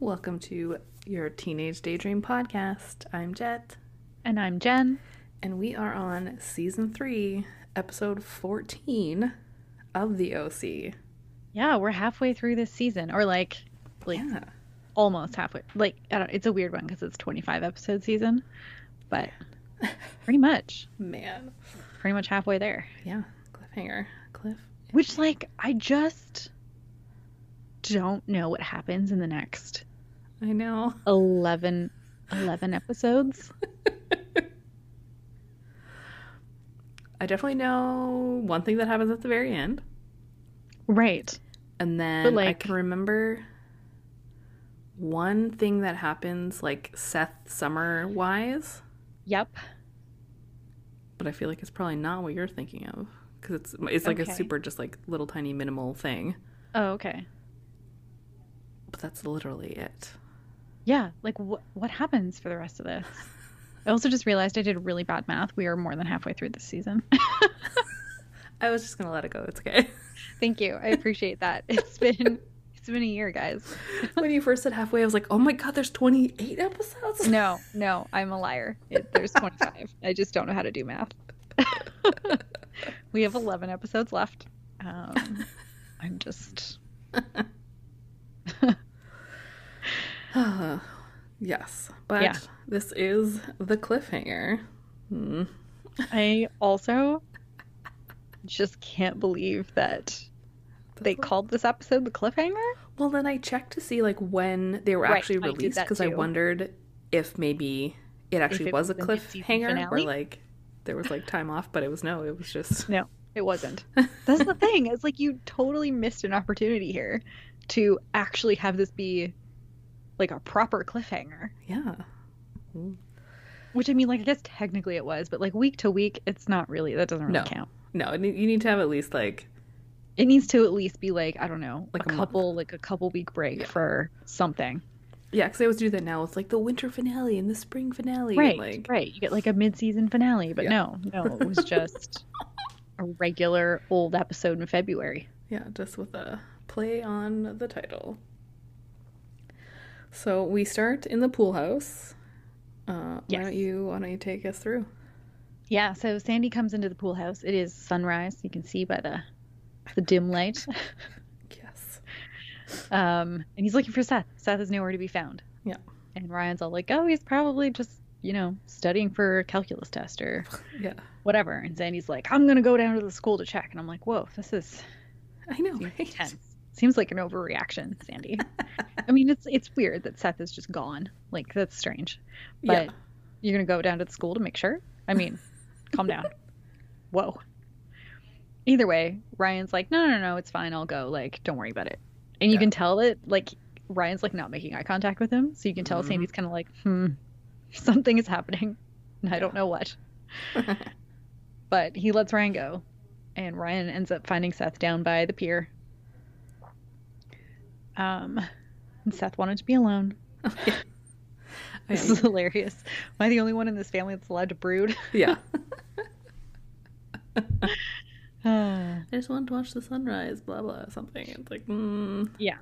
Welcome to your Teenage Daydream podcast. I'm Jet, And I'm Jen. and we are on season three, episode 14 of The OC. Yeah, we're halfway through this season, or like, like Yeah. almost halfway. Like, I don't. It's a weird one because it's 25 episode season, but pretty much, Man. pretty much halfway there. Yeah. Cliffhanger. Cliff. Which, like, I just don't know what happens in the next I know. 11, 11 episodes. I definitely know one thing that happens at the very end. Right. And then I like- can remember one thing that happens, like Seth Summer wise, Yep. but I feel like it's probably not what you're thinking of because it's it's like Okay. a super just like little tiny minimal thing, Oh, okay. but that's literally it. Yeah. Like, what what happens for the rest of this? I also just realized I did really bad math. We are more than halfway through this season. I was just gonna let it go. It's okay. Thank you. I appreciate that. It's been it's been a year, guys. when you first said halfway, I was like, oh my god, there's 28 episodes. No, no, I'm a liar. It, there's 25. I just don't know how to do math. we have 11 episodes left. Um, I'm just yes, but Yeah. this is the cliffhanger. Hmm. I also just can't believe that they called this episode the cliffhanger. Well, then I checked to see like when they were Right, actually released because I too. wondered if maybe it actually it was a was mid-season cliffhanger or like there was like time off, but it was no, it was just No, it wasn't. That's the thing. It's like you totally missed an opportunity here to actually have this be like a proper cliffhanger. yeah. Which I mean, like I guess technically it was, but like week to week, it's not really. That doesn't really No. count. No, you need to have at least like It needs to at least be like I don't know, Like a, a month. couple, like a couple week break Yeah. for something. yeah, because they always do that now with like the winter finale and the spring finale. Right, like right. You get like a mid-season finale, but Yeah. no, no, it was just a regular old episode in February. yeah, just with a play on the title. So we start in the pool house. Uh, Why don't you Why don't you take us through? Yeah, so Sandy comes into the pool house. It is sunrise. You can see by the the dim light. Yes. Um, and he's looking for Seth. Seth is nowhere to be found. Yeah. And Ryan's all like, "Oh, he's probably just, you know, studying for a calculus test or Yeah. whatever." And Sandy's like, "I'm gonna go down to the school to check." And I'm like, "Whoa, this is I know, right? intense. Seems like an overreaction, Sandy." I mean, it's it's weird that Seth is just gone. Like that's strange. But yeah. you're gonna go down to the school to make sure. I mean, calm down. Whoa. Either way, Ryan's like, no, no, no, it's fine. I'll go. Like, don't worry about it. And you Yeah. can tell that, like, Ryan's like not making eye contact with him, so you can tell Mhm. Sandy's kind of like, hmm, something is happening, and I don't know what. But he lets Ryan go, and Ryan ends up finding Seth down by the pier. Um, and Seth wanted to be alone. I This is hilarious. Am I the only one in this family that's allowed to brood? yeah. Ah, I just wanted to watch the sunrise, blah blah something. It's like, mm. Yeah,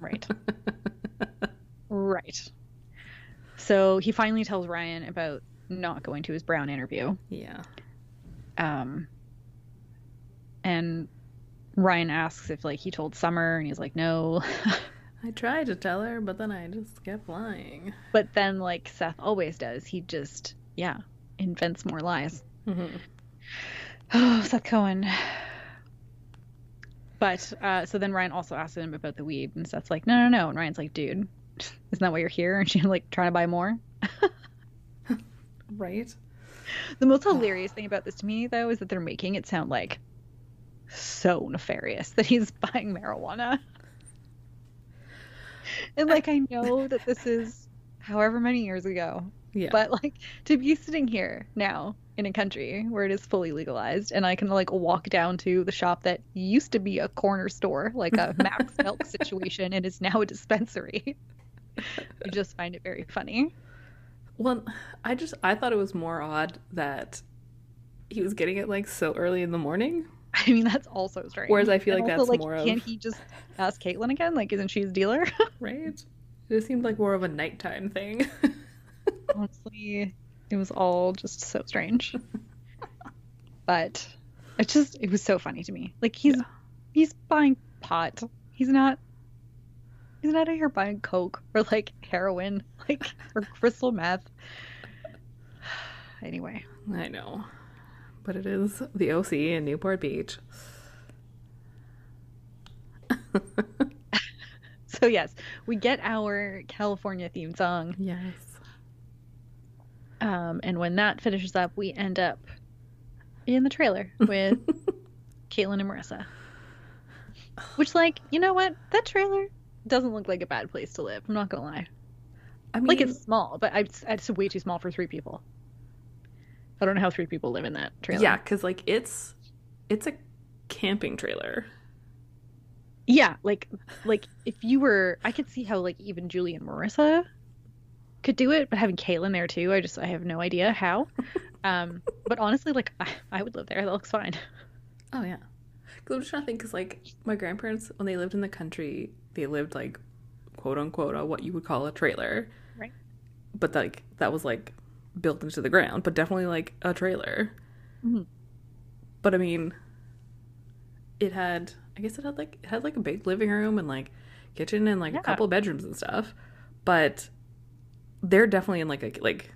right. right. So he finally tells Ryan about not going to his Brown interview. yeah. Um, and Ryan asks if like he told Summer, and he's like, no. I tried to tell her, but then I just kept lying. but then, like Seth always does, he just yeah invents more lies. Mhm. Oh, Seth Cohen. But uh, so then Ryan also asks him about the weed, and Seth's like, no, no, no. And Ryan's like, dude, isn't that why you're here? And she's like, trying to buy more. Right? The most hilarious thing about this to me, though, is that they're making it sound like so nefarious that he's buying marijuana. And like, I know that this is however many years ago, Yeah. but like to be sitting here now in a country where it is fully legalized and I can like walk down to the shop that used to be a corner store, like a Mac's Milk situation, and is now a dispensary. I just find it very funny. well, I just I thought it was more odd that he was getting it like so early in the morning. I mean, that's also strange. Whereas I feel And like also, that's more of- Can't he just ask Caitlin again? Like, isn't she his dealer? Right? It just seemed like more of a nighttime thing. Honestly, it was all just so strange. but it just it was so funny to me. Like he's Yeah. he's buying pot. He's not he's not out here buying coke or like heroin, like or crystal meth. Anyway, I know. But it is the OC in Newport Beach. so yes, we get our California theme song. yes. Um, and when that finishes up, we end up in the trailer with Caitlin and Marissa. Which, like, you know what? That trailer doesn't look like a bad place to live. I'm not gonna lie. I mean, Like, it's small, but it's, it's way too small for three people. I don't know how three people live in that trailer. yeah, because like it's it's a camping trailer. Yeah, like, like if you were, I could see how like even Julie and Marissa could do it, but having Caitlin there too, I just I have no idea how. Um, but honestly, like I, I would live there. That looks fine. Oh yeah. Because I'm just trying to think, because like my grandparents, when they lived in the country, they lived like quote unquote a what you would call a trailer. Right. But like that was like built into the ground, but definitely like a trailer. Mhm. But I mean, it had I guess it had like it had like a big living room and like kitchen and like Yeah. a couple bedrooms and stuff. But they're definitely in like a like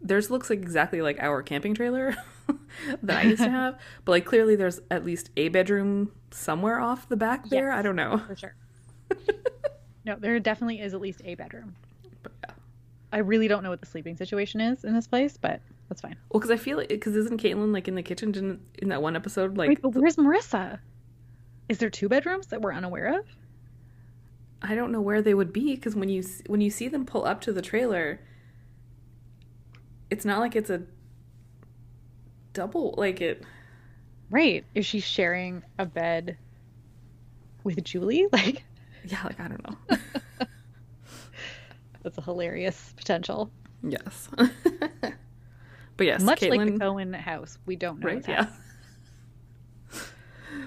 theirs looks like exactly like our camping trailer that I used to have. But like clearly there's at least a bedroom somewhere off the back there. Yes. I don't know. For sure. no, there definitely is at least a bedroom. But yeah. I really don't know what the sleeping situation is in this place, but that's fine. Well, because I feel like because isn't Caitlin like in the kitchen didn't, in that one episode like Wait, but where's Marissa? Is there two bedrooms that we're unaware of? I don't know where they would be because when you when you see them pull up to the trailer, it's not like it's a double like it. Right. Is she sharing a bed with Julie? Like, Yeah, like I don't know. that's a hilarious potential. yes, but yes, Much like Caitlin, the Cohen house, we don't know right? Yeah.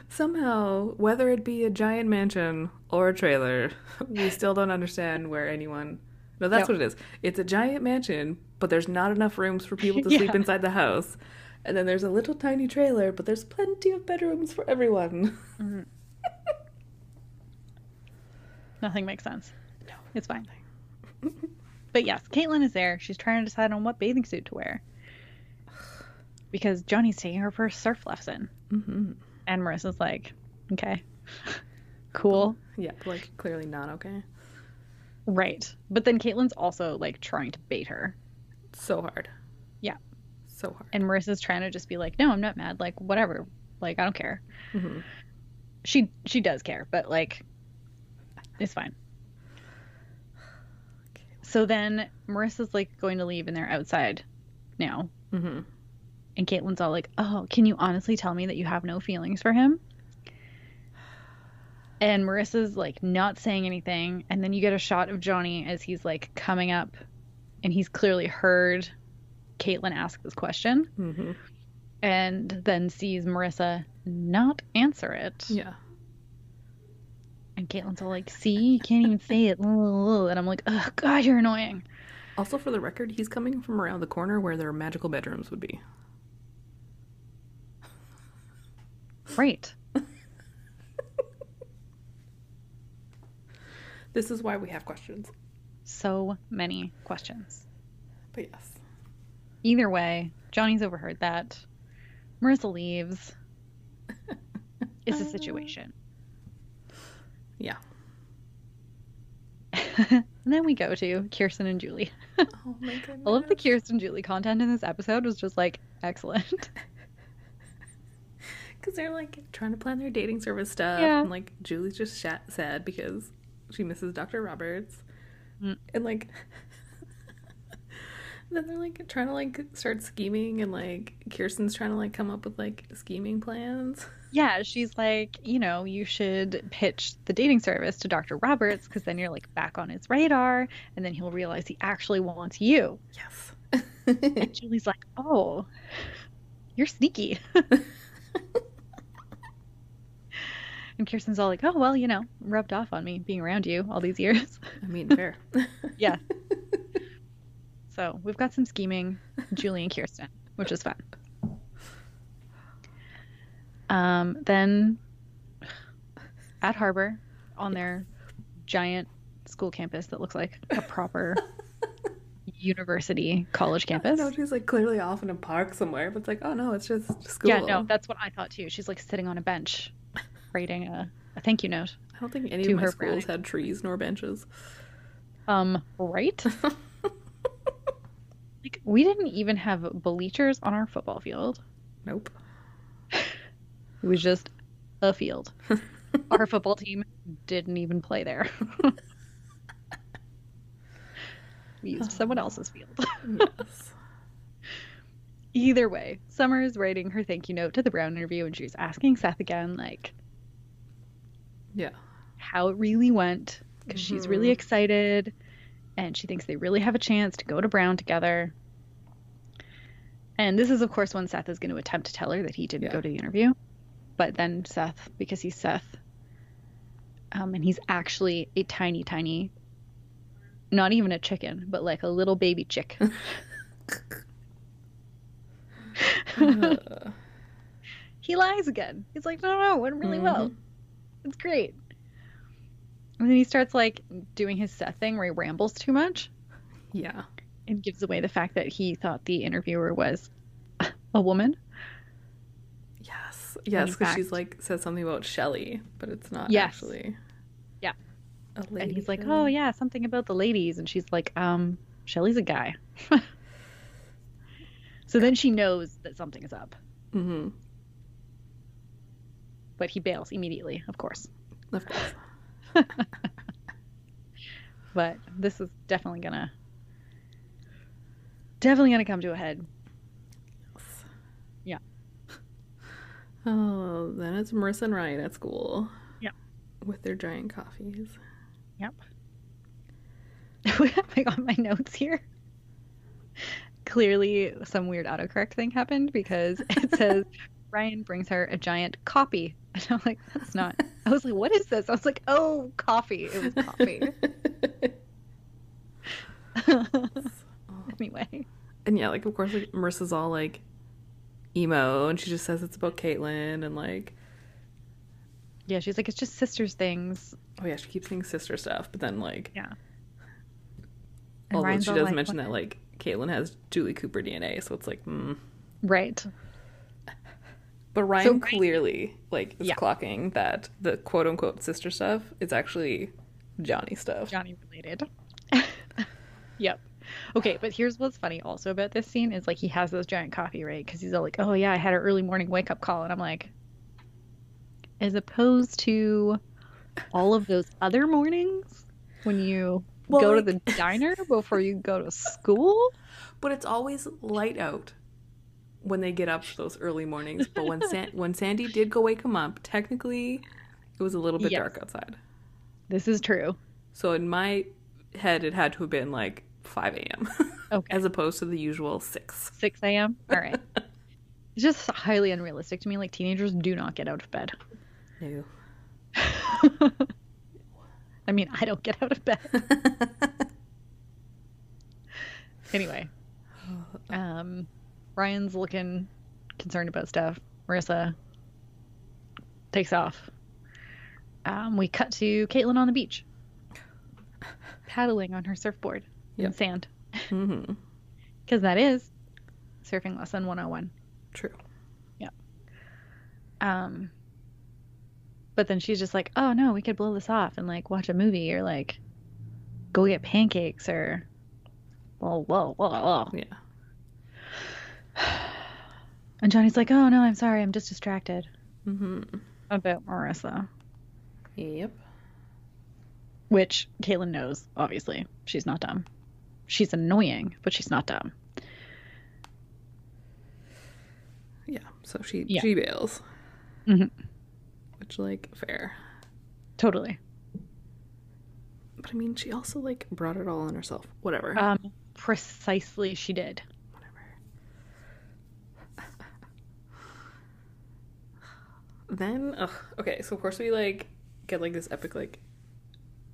Somehow, whether it be a giant mansion or a trailer, we still don't understand where anyone. No, that's what it is. It's a giant mansion, but there's not enough rooms for people to sleep inside the house. And then there's a little tiny trailer, but there's plenty of bedrooms for everyone. Mm-hmm. Nothing makes sense. No. It's fine. But yes, Caitlin is there. She's trying to decide on what bathing suit to wear. Because Johnny's taking her first surf lesson. hmm And Marissa's like, okay, cool. Yeah, like clearly not okay. Right. But then Caitlin's also like trying to bait her. So hard. Yeah. So hard. And Marissa's trying to just be like, no, I'm not mad. Like, whatever. Like, I don't care. hmm She she does care, but like, it's fine. So then Marissa's like going to leave and they're outside now. hmm And Caitlin's all like, Oh, can you honestly tell me that you have no feelings for him? And Marissa's like not saying anything. And then you get a shot of Johnny as he's like coming up and he's clearly heard Caitlin ask this question hmm and then sees Marissa not answer it. Yeah. And Caitlin's all like, See, you can't even say it. And I'm like, Oh, God, you're annoying. Also, for the record, he's coming from around the corner where their magical bedrooms would be. Right. This is why we have questions. So many questions. But yes. Either way, Johnny's overheard that. Marissa leaves. It's a situation. Yeah. and then we go to Kirsten and Julie. Oh my goodness. All of the Kirsten Julie content in this episode was just like excellent. Because they're like trying to plan their dating service stuff. Yeah. And like Julie's just sad because she misses Dr. Roberts. Mm. And like. Then they're like trying to like start scheming and like Kirsten's trying to like come up with like scheming plans. yeah, she's like, you know, you should pitch the dating service to Dr. Roberts because then you're like back on his radar and then he'll realize he actually wants you. Yes. And Julie's like, oh, you're sneaky. And Kirsten's all like, oh, well, you know, rubbed off on me being around you all these years. I mean, fair. yeah. So we've got some scheming, Julie and Kirsten, which is fun. Um, then at Harbor, on their giant school campus that looks like a proper university college campus. No, she's like clearly off in a park somewhere, but it's like, oh no, it's just school. Yeah, no, that's what I thought too. She's like sitting on a bench, writing a, a thank you note. I don't think any of my schools brownie. had trees nor benches. Um, right? like we didn't even have bleachers on our football field. Nope. It was just a field. Our football team didn't even play there. we used someone else's field. Yes. Either way, Summer is writing her thank you note to the Brown interview and she's asking Seth again, like, yeah. how it really went because she's really Mhm. excited and she thinks they really have a chance to go to Brown together. And this is, of course, when Seth is going to attempt to tell her that he didn't Yeah. go to the interview. But then Seth, because he's Seth, um, and he's actually a tiny, tiny, not even a chicken, but like a little baby chick. Uh, he lies again. He's like, no, no, it went really well. Mhm. It's great. And then he starts like doing his Seth thing where he rambles too much. yeah. And gives away the fact that he thought the interviewer was a woman. Yes. Yes, because she's like says something about Shelly, but it's not Yes. actually. Yeah. A lady and he's like, Shelley. "Oh yeah, something about the ladies," and she's like, "Um, Shelly's a guy." so then she knows that something is up, Mm-hmm. but he bails immediately, of course. Of course. But this is definitely gonna, definitely gonna come to a head. Yeah. Oh, then it's Marissa and Ryan at school. Yeah. With their giant coffees. Yep. I got my notes here. Clearly, some weird autocorrect thing happened because it says Ryan brings her a giant copy. And I'm like, that's not. I was like, what is this? I was like, oh, coffee. It was coffee. anyway. And yeah, like of course, like Marissa's all like emo, and she just says it's about Caitlyn, and like, Yeah, she's like, it's just sisters things. oh yeah, she keeps saying sister stuff, but then like, Yeah. And although Ryan's she does like, mention "What?" that like Caitlyn has Julie Cooper DNA, so it's like, mm. Right. but Ryan Ryan- clearly like is Yeah. clocking that the quote unquote sister stuff is actually Johnny stuff. Johnny related. yep. Okay, but here's what's funny also about this scene is like he has those giant coffee, right? Because he's all like, "Oh yeah, I had an early morning wake up call," and I'm like, as opposed to all of those other mornings when you Well, go like- to the diner before you go to school. But it's always light out when they get up those early mornings. But when San- when Sandy did go wake him up, technically it was a little bit Yes. dark outside. This is true. So in my head, it had to have been like 5 a.m. Okay. as opposed to the usual 6. 6 a.m. All right. it's just highly unrealistic to me. Like teenagers do not get out of bed. No. I mean, I don't get out of bed. anyway, um, Ryan's looking concerned about stuff. Marissa takes off. Um, we cut to Caitlin on the beach, paddling on her surfboard Yep. sand, hmm because that is surfing lesson 101. True. Yeah. Um, but then she's just like, "Oh no, we could blow this off and like watch a movie or like go get pancakes or whoa whoa whoa whoa." Yeah. And Johnny's like, "Oh no, I'm sorry, I'm just distracted Mm-hmm. about Marissa," Yep. which Caitlin knows. Obviously, she's not dumb. She's annoying, but she's not dumb. Yeah. So she Yeah. she bails. Mhm. Which like fair. Totally. But I mean, she also like brought it all on herself. Whatever. Um, precisely, she did. Whatever. then ugh, okay, so of course we like get like this epic like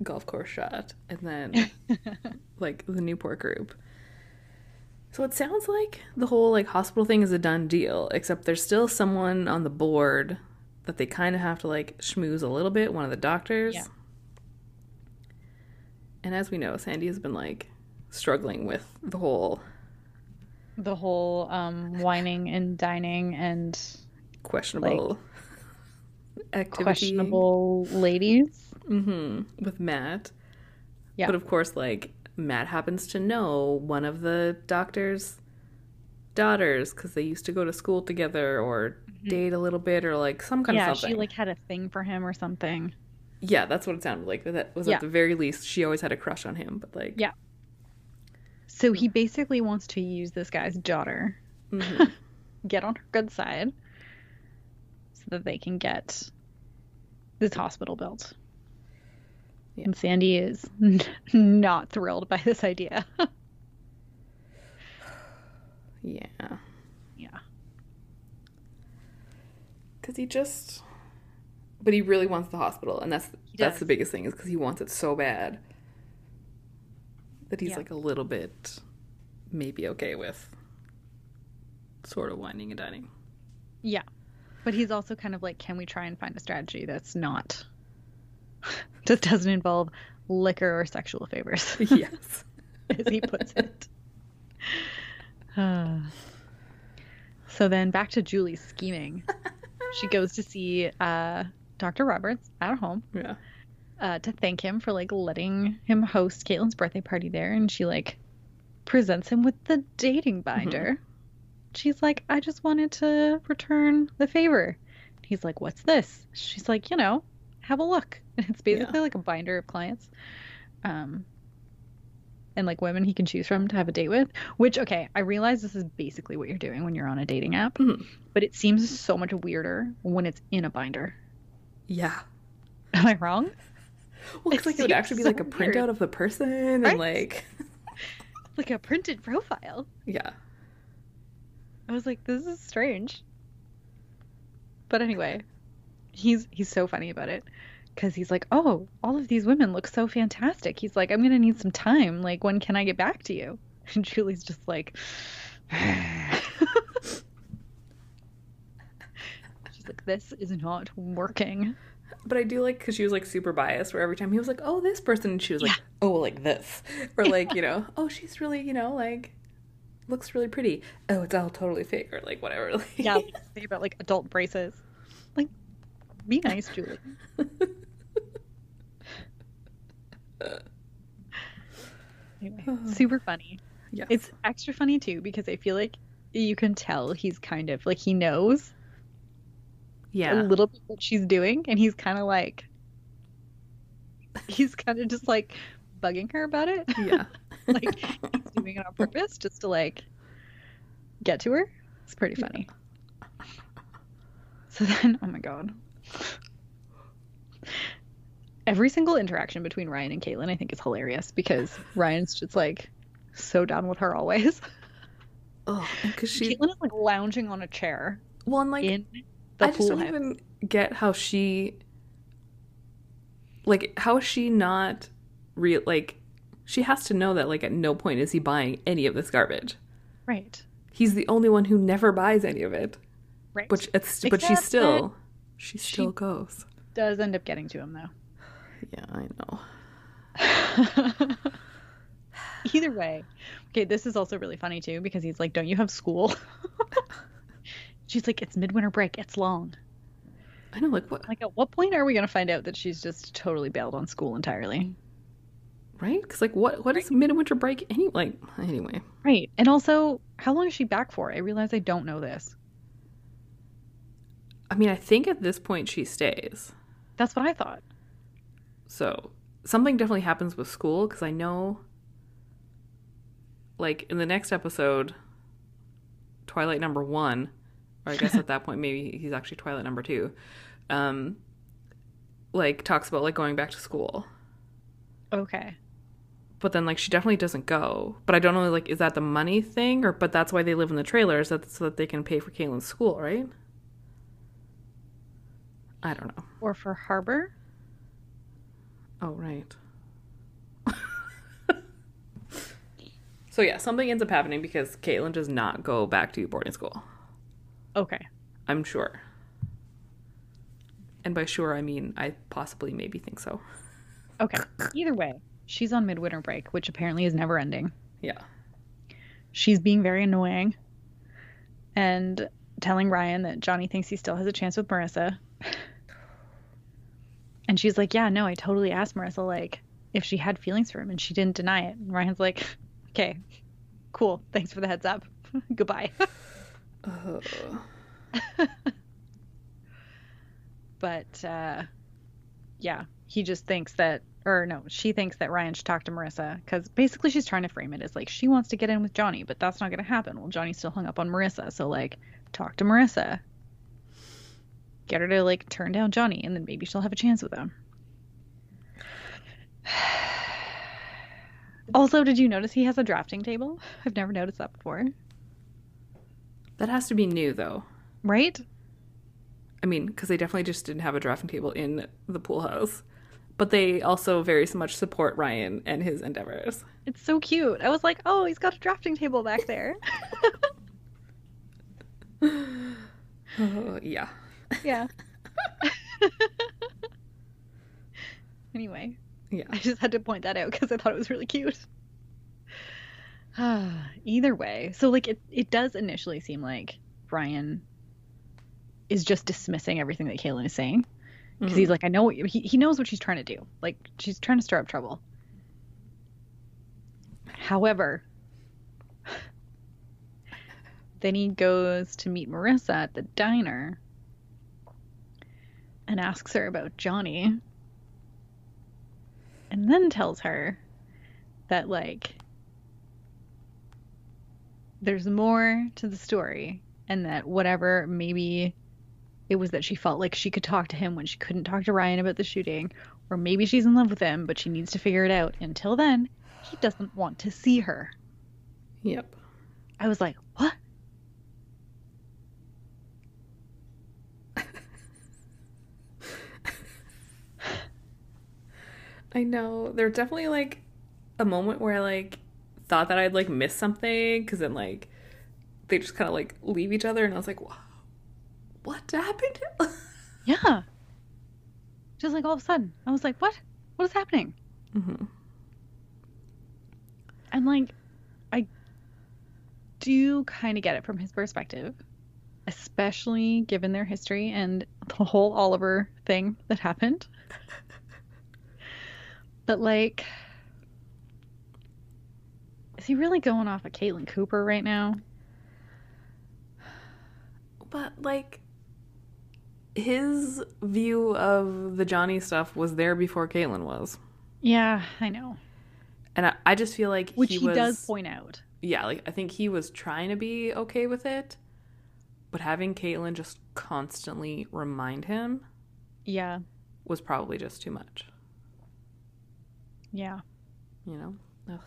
golf course shot and then like the Newport group. So it sounds like the whole like hospital thing is a done deal, except there's still someone on the board that they kind of have to like schmooze a little bit, one of the doctors. Yeah. And as we know, Sandy has been like struggling with the whole The whole um wining and dining and questionable activity questionable ladies. Hmm with Matt. Yeah. But of course, like Matt happens to know one of the doctor's daughters because they used to go to school together or date a little bit or like some kind Mm-hmm. yeah, of something. she like had a thing for him or something. yeah, that's what it sounded like. That was Yeah. at the very least she always had a crush on him. But like, Yeah. So he basically wants to use this guy's daughter, mhm. get on her good side, so that they can get this hospital built. Yeah. And Sandy is not thrilled by this idea. yeah, yeah. because he just, but he really wants the hospital, and that's that's the biggest thing is because he wants it so bad that he's Yeah. like a little bit maybe okay with sort of wining and dining. Yeah. But he's also kind of like, can we try and find a strategy that's not, just doesn't involve liquor or sexual favors, yes. as he puts it. Ah. so then back to Julie scheming. She goes to see uh, Dr. Roberts at home Yeah. uh, to thank him for like letting him host Caitlin's birthday party there, and she like presents him with the dating binder. She's like, I just wanted to return the favor. He's like, What's this? She's like, You know, have a look. And it's basically like a binder of clients, um, and like women he can choose from to have a date with. Which, okay, I realize this is basically what you're doing when you're on a dating app, Mhm. but it seems so much weirder when it's in a binder. Yeah. Am I wrong? Well, it's like it would actually be so like a weird. printout of the person Right? and like, Like a printed profile. yeah. I was like, this is strange. But anyway, he's he's so funny about it because he's like, oh, all of these women look so fantastic. He's like, I'm gonna need some time. Like, when can I get back to you? And Julie's just like, she's like, this is not working. But I do like because she was like super biased, where every time he was like, "Oh, this person," she was like, Yeah. "Oh, like this," or like you know, "Oh, she's really you know like looks really pretty." Oh, it's all totally fake, or like whatever. Like, Yeah, about like adult braces. Be nice, Julie. Anyway, super funny. yes. It's extra funny too because I feel like you can tell he's kind of like he knows yeah a yeah. little bit what she's doing, and he's kind of like he's kind of just like bugging her about it. Yeah. like he's doing it on purpose just to like get to her. It's pretty funny. So then, oh my god. Every single interaction between Ryan and Caitlin I think is hilarious because Ryan's just like so down with her always. Oh, because she Caitlin is like lounging on a chair well, and like in the I just don't even get how she like how is she not real like she has to know that like at no point is he buying any of this garbage. Right. He's the only one who never buys any of it. Right. But it's but she Except still she she- still goes. does end up getting to him though. Yeah, I know. Either way. Okay, this is also really funny too because he's like, Don't you have school? She's like, It's midwinter break, it's long. I know like what Like, at what point are we going to find out that she's just totally bailed on school entirely? right? Cuz like what what is midwinter break any like anyway. Right. And also, how long is she back for? I realize I don't know this. I mean, I think at this point she stays. That's what I thought. So something definitely happens with school because I know, like in the next episode, Twilight number one, or I guess at that point maybe he's actually Twilight number two, um, like talks about like going back to school. Okay. But then like she definitely doesn't go. But I don't know like is that the money thing or but that's why they live in the trailers that so that they can pay for Caitlin's school, right? I don't know. Or for Harbor? Oh, right. so yeah, something ends up happening because Caitlin does not go back to boarding school. Okay. I'm sure. And by sure, I mean I possibly maybe think so. Okay. Either way, she's on midwinter break, which apparently is never ending. Yeah. She's being very annoying and telling Ryan that Johnny thinks he still has a chance with Marissa. And she's like, Yeah, no, I totally asked Marissa, like, if she had feelings for him, and she didn't deny it. And Ryan's like, Okay, cool. Thanks for the heads up. Goodbye. But uh, yeah, he just thinks that, or no, she thinks that Ryan should talk to Marissa because basically she's trying to frame it as like she wants to get in with Johnny, but that's not going to happen. Well, Johnny's still hung up on Marissa, so like talk to Marissa, get her to like turn down Johnny, and then maybe she'll have a chance with him. Also, did you notice he has a drafting table? I've never noticed that before. that has to be new though. Right? I mean, because they definitely just didn't have a drafting table in the pool house. But they also very much support Ryan and his endeavors. It's so cute. I was like, oh, he's got a drafting table back there. Oh, yeah. Yeah. anyway, Yeah. I just had to point that out because I thought it was really cute. Either way, so like it, it does initially seem like Ryan is just dismissing everything that Caitlin is saying because he's mm-hmm. like, I know what he he knows what she's trying to do. Like she's trying to stir up trouble. However, then he goes to meet Marissa at the diner and asks her about Johnny. And then tells her that, like, there's more to the story, and that whatever, maybe it was that she felt like she could talk to him when she couldn't talk to Ryan about the shooting, or maybe she's in love with him, but she needs to figure it out. Until then, he doesn't want to see her. Yep. I was like, what? I know. There's definitely like a moment where I like thought that I'd like miss something because then like they just kind of like leave each other and I was like, wow, what happened? Yeah. Just like all of a sudden, I was like, what? What is happening? hmm And like, I do kind of get it from his perspective, especially given their history and the whole Oliver thing that happened. But like, is he really going off of Caitlin Cooper right now? But like his view of the Johnny stuff was there before Caitlyn was. Yeah, I know. And I, I just feel like Which he, he, was, does point out. yeah, like I think he was trying to be okay with it, but having Caitlyn just constantly remind him Yeah, was probably just too much. Yeah. You know? Ugh.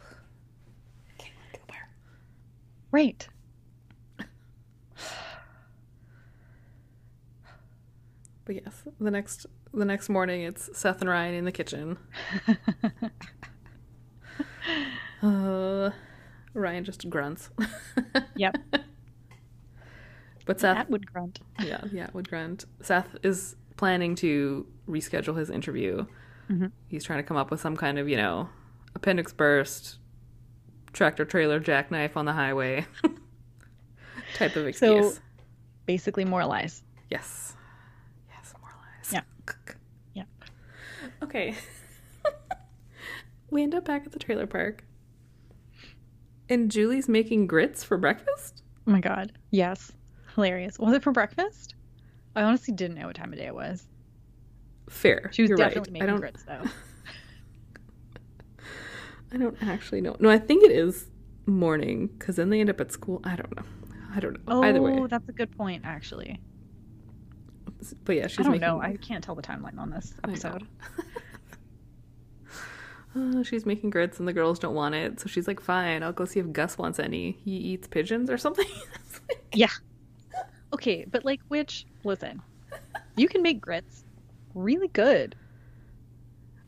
Right. But yes, the next the next morning it's Seth and Ryan in the kitchen. Uh, Ryan just grunts. Yep. But Seth, That would grunt. yeah, yeah, would grunt. Seth is planning to reschedule his interview. Mhm. He's trying to come up with some kind of, you know, appendix burst, tractor trailer jackknife on the highway type of excuse. So-. Basically, more lies. yes. Yes, more lies. Yeah. Yeah. Okay. we end up back at the trailer park. And Julie's making grits for breakfast? Oh my god. Yes. Hilarious. Was it for breakfast? I honestly didn't know what time of day it was. Fair. She was You're definitely right. I making don't grits though. I don't actually know. No, I think it is morning because then they end up at school. I don't know. I don't know. Oh, Either way, that's a good point, actually. but yeah, she's I don't making. know. I can't tell the timeline on this episode. Uh, she's making grits and the girls don't want it, so she's like, "Fine, I'll go see if Gus wants any. He eats pigeons or something." Yeah. Okay, but like, which? Listen, you can make grits really good.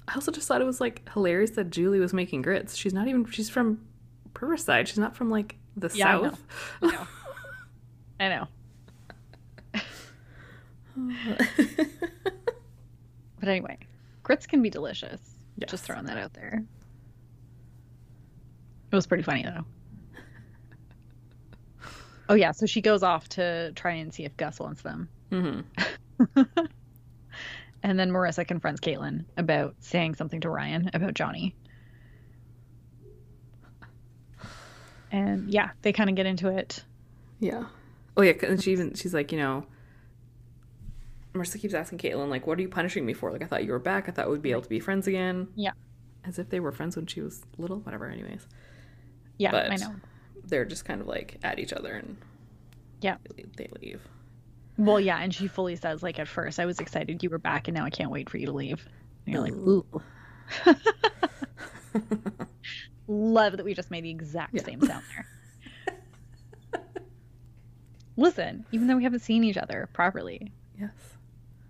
I also just thought it was like hilarious that Julie was making grits. She's not even she's from Riverside. She's not from like the Yeah, I know. south. I know. I know. But anyway, grits can be delicious. Yes. Just throwing that out there. It was pretty funny though. Oh yeah, so she goes off to try and see if Gus wants them. hmm And then Marissa confronts Caitlin about saying something to Ryan about Johnny. And yeah, they kind of get into it. Yeah. Oh yeah, and she even she's like, you know, Marissa keeps asking Caitlin like, "What are you punishing me for? Like, I thought you were back. I thought we'd be able to be friends again." Yeah. As if they were friends when she was little. Whatever. Anyways, Yeah, But- I know. they're just kind of like at each other and Yeah. they, they leave. Well, yeah, and she fully says like at first I was excited you were back and now I can't wait for you to leave. And you're like, ooh. Love that we just made the exact Yeah. same sound there. Listen, even though we haven't seen each other properly Yes.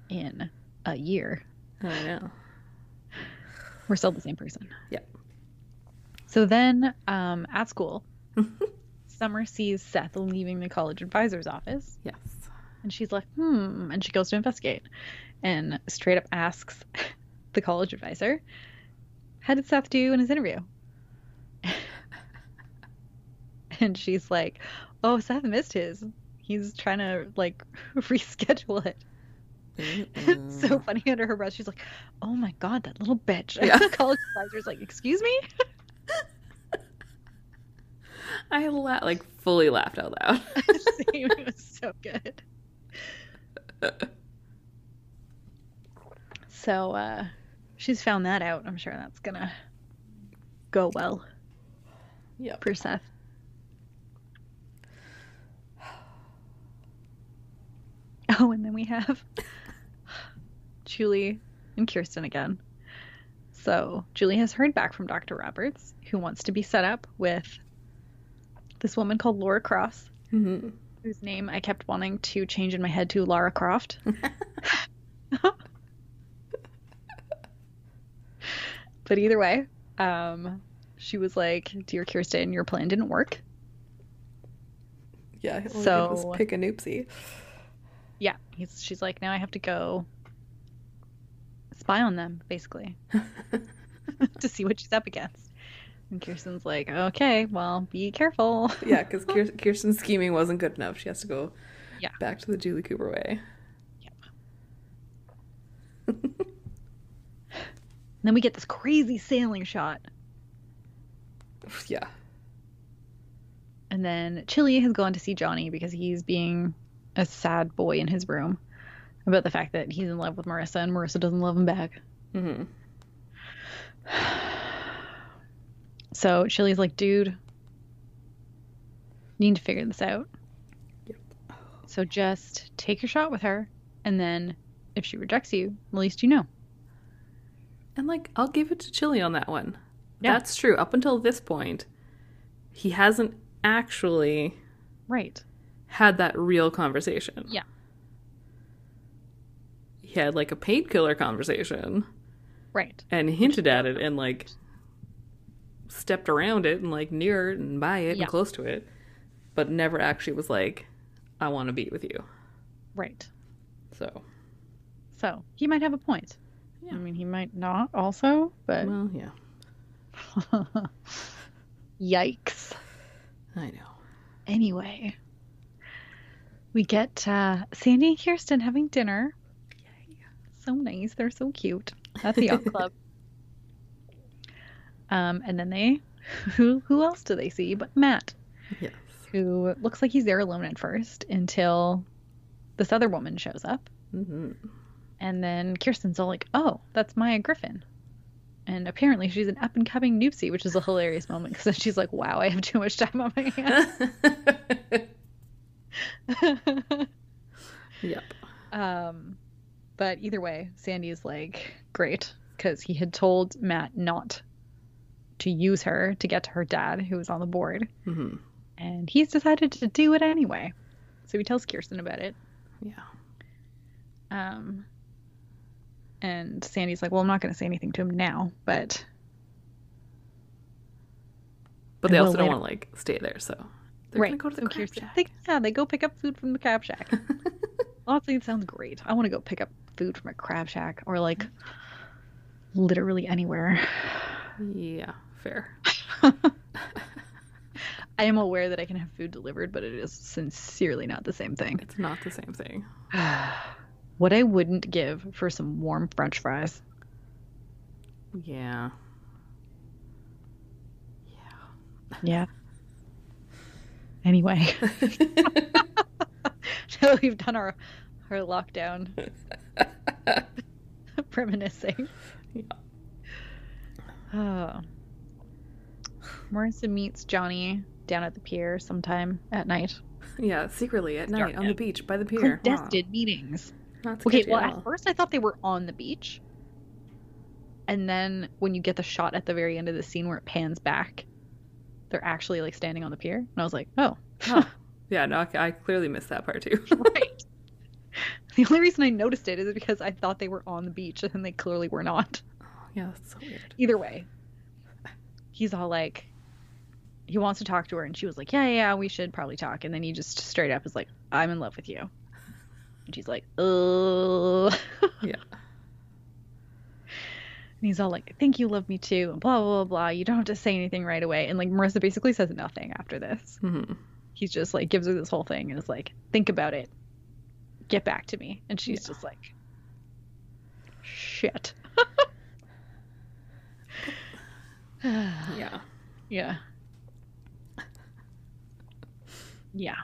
in a year, I know. we're still the same person. Yep. So then um, at school, Summer sees Seth leaving the college advisor's office Yes. And she's like, hmm. And she goes to investigate and straight up asks the college advisor, how did Seth do in his interview? and she's like, oh, Seth missed his. He's trying to like reschedule it. So funny under her breath. She's like, "Oh my god, that little bitch!" And the college advisor's like, "Excuse me." I la- like fully laughed out loud. Same, it was so good. So uh, she's found that out. I'm sure that's gonna go well yep. for Seth. Oh, and then we have Julie and Kirsten again. So Julie has heard back from Dr. Roberts, who wants to be set up with this woman called Laura Cross, hmm whose name I kept wanting to change in my head to Lara Croft. but either way, um, she was like, "Dear Kirsten, your plan didn't work." Yeah. So- pick a noopsie. Yeah, he's, she's like, "Now I have to go spy on them, basically, to see what she's up against." And Kirsten's like, "Okay, well, be careful." yeah, because Kirsten's scheming wasn't good enough. She has to go Yeah. back to the Julie Cooper way. And then we get this crazy sailing shot. yeah. And then Chili has gone to see Johnny because he's being a sad boy in his room about the fact that he's in love with Marissa and Marissa doesn't love him back. hmm So Chili's like, dude, you need to figure this out. Yep. So just take your shot with her, and then if she rejects you, at least you know. And like, I'll give it to Chili on that one. Yeah. That's true. Up until this point, he hasn't actually Right. had that real conversation. Yeah. He had like a painkiller conversation Right. and hinted at it and like stepped around it and like near it and by it Yeah. and close to it, but never actually was like, I want to be with you. Right. So, So he might have a point. Yeah. I mean, he might not also, but well, yeah, yikes. I know. Anyway, we get uh, Sandy and Kirsten having dinner. So nice. They're so cute at the yacht club. Um, and then they, who who else do they see but Matt, Yes. who looks like he's there alone at first until this other woman shows up, hmm and then Kirsten's all like, "Oh, that's Maya Griffin." And apparently she's an up and coming Newpsie, which is a hilarious moment because then she's like, "Wow, I have too much time on my hands." yep. Um, but either way, Sandy's like great because he had told Matt not to use her to get to her dad, who was on the board, hmm and he's decided to do it anyway. So he tells Kirsten about it. Yeah. Um, And Sandy's like, well, I'm not going to say anything to him now, but But they also don't want to like stay there, so they're right. gonna go to the so crab shack. They, yeah, they go pick up food from the crab shack. Honestly, it sounds great. I want to go pick up food from a crab shack or like literally anywhere. yeah, fair. I am aware that I can have food delivered, but it is sincerely not the same thing. It's not the same thing. what I wouldn't give for some warm french fries. Yeah. Yeah. Yeah. Anyway, now that we've done our our lockdown reminiscing. Yeah. Oh. Marissa meets Johnny down at the pier sometime at night. yeah, secretly at night on the beach by the pier. Contested meetings. Okay, well, at first I thought they were on the beach. And then when you get the shot at the very end of the scene where it pans back, they're actually like standing on the pier. And I was like, oh, Huh. Yeah, no, I, I clearly missed that part too. right. The only reason I noticed it is because I thought they were on the beach and they clearly were not. Oh, yeah, that's so weird. Either way, he's all like, he wants to talk to her. And she was like, yeah, yeah, we should probably talk. And then he just straight up is like, I'm in love with you. And she's like, oh. Yeah. And he's all like, I think you love me too, and blah, blah, blah, blah. You don't have to say anything right away. And like Marissa basically says nothing after this. hmm He's just like gives her this whole thing and is like, think about it. Get back to me. And she's Yeah. just like, shit. Yeah. Yeah. Yeah.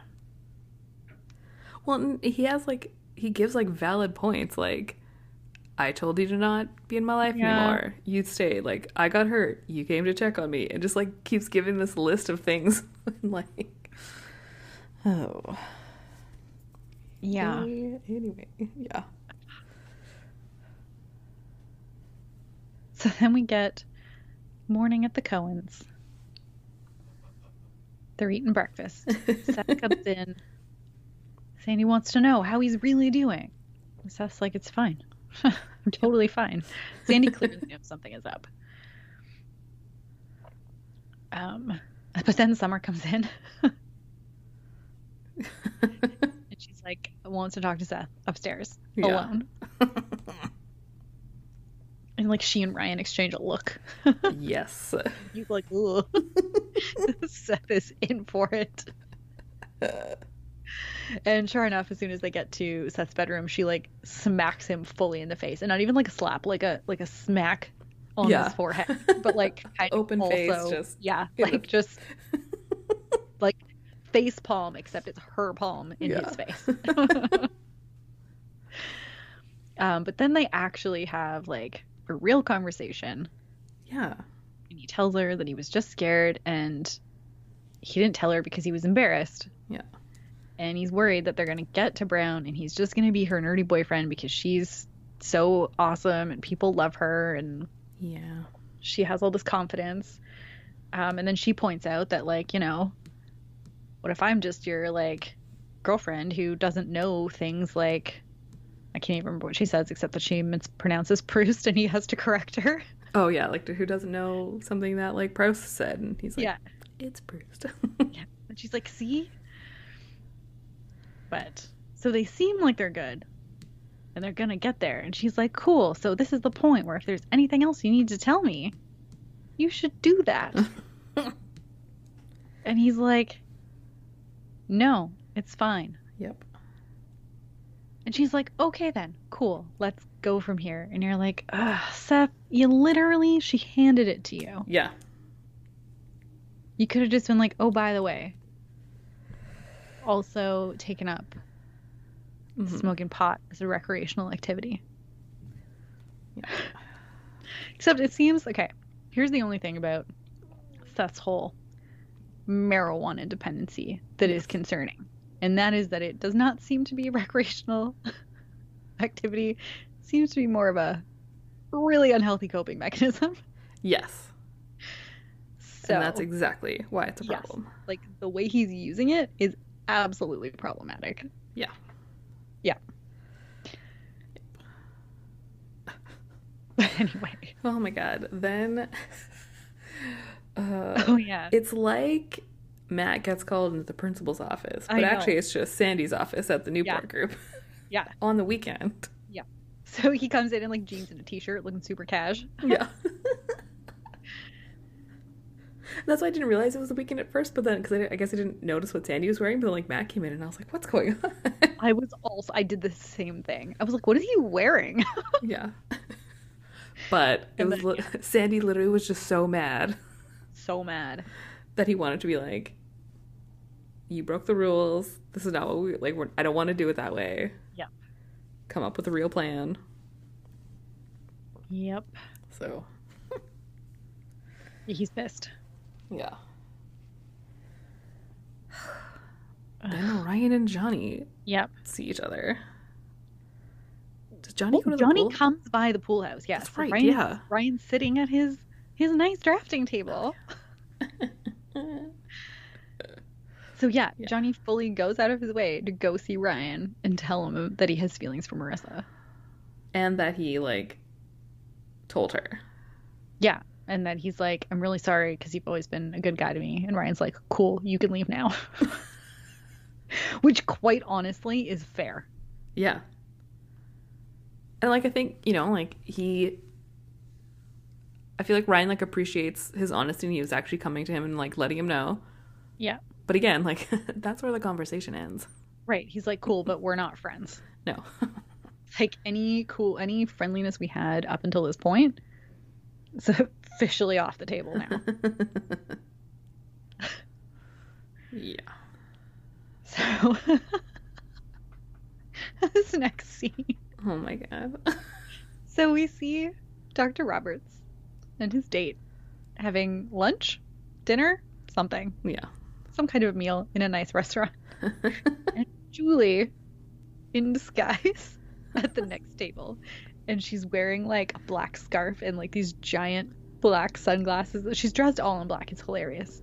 Well, he has like he gives like valid points. Like, I told you to not be in my life Yeah. anymore. You stayed. Like, I got hurt. You came to check on me, and just like keeps giving this list of things. like, oh, Yeah. Anyway, yeah. So then we get morning at the Cohens. They're eating breakfast. Seth comes in. Sandy wants to know how he's really doing. And Seth's like, it's fine. I'm totally fine. Sandy clearly knows something is up. Um, but then Summer comes in and she's like, wants to talk to Seth upstairs Yeah. alone. And like she and Ryan exchange a look. yes. You like, ugh. Seth is in for it. And sure enough, as soon as they get to Seth's bedroom, she like smacks him fully in the face, and not even like a slap, like a like a smack on Yeah. his forehead, but like Open face, just yeah, in the- like just like face palm, except it's her palm in Yeah. his face. um, but then they actually have like a real conversation Yeah. and he tells her that he was just scared and he didn't tell her because he was embarrassed. Yeah. And he's worried that they're going to get to Brown and he's just going to be her nerdy boyfriend because she's so awesome and people love her and Yeah. she has all this confidence. Um, and then she points out that, like, you know, what if I'm just your, like, girlfriend who doesn't know things like. I can't even remember what she says except that she mispronounces Proust and he has to correct her. Oh yeah, like who doesn't know something that like Proust said, and he's like, Yeah. it's Proust. yeah. And she's like, see? But so they seem like they're good. And they're gonna get there. And she's like, cool. So this is the point where if there's anything else you need to tell me, you should do that. and he's like, no, it's fine. yep. And she's like, okay then, cool. Let's go from here. And you're like, ugh, Seth, you literally, she handed it to you. Yeah. You could have just been like, oh, by the way, also taken up Mhm. smoking pot as a recreational activity. Yeah. Except it seems okay. Here's the only thing about Seth's whole marijuana dependency that is concerning, and that is that it does not seem to be a recreational activity. It seems to be more of a really unhealthy coping mechanism. Yes. So and that's exactly why it's a Yes. problem. like the way he's using it is absolutely problematic. Yeah. Yeah. But anyway. Oh my god. Then uh, Oh yeah. it's like Matt gets called into the principal's office, but actually it's just Sandy's office at the Newport group Yeah. on the weekend. Yeah. So he comes in in like jeans and a t-shirt, looking super cash. Yeah. That's why I didn't realize it was the weekend at first, but then because I, I guess I didn't notice what Sandy was wearing, but then like Matt came in and I was like, "What's going on?" I was also I did the same thing. I was like, what is he wearing? yeah. But it And was then, li- Sandy literally was just so mad so mad. that he wanted to be like, "You broke the rules. This is not what we like. We're, I don't want to do it that way. Yeah. Come up with a real plan." Yep. So He's pissed. yeah. Then Ryan and Johnny Yep. see each other. Does Johnny go to the Johnny pool? comes by the pool house. Yes. That's right, Ryan's, yeah. Ryan's sitting at his his nice drafting table. So yeah, Yeah. Johnny fully goes out of his way to go see Ryan and tell him that he has feelings for Marissa. and that he like told her. Yeah, and that he's like, "I'm really sorry because you've always been a good guy to me." And Ryan's like, "Cool, you can leave now." Which, quite honestly, is fair. Yeah. And like I think, you know, like he I feel like Ryan like appreciates his honesty and he was actually coming to him and like letting him know. Yeah, But again, like that's where the conversation ends. right. He's like, "Cool, but we're not friends." No. Like any cool, any friendliness we had up until this point is officially off the table now. yeah. So this next scene. Oh my god. So we see Dr. Roberts and his date having lunch, dinner, something, yeah. Some kind of meal in a nice restaurant. And Julie in disguise at the next table. And she's wearing like a black scarf and like these giant black sunglasses. She's dressed all in black. It's hilarious.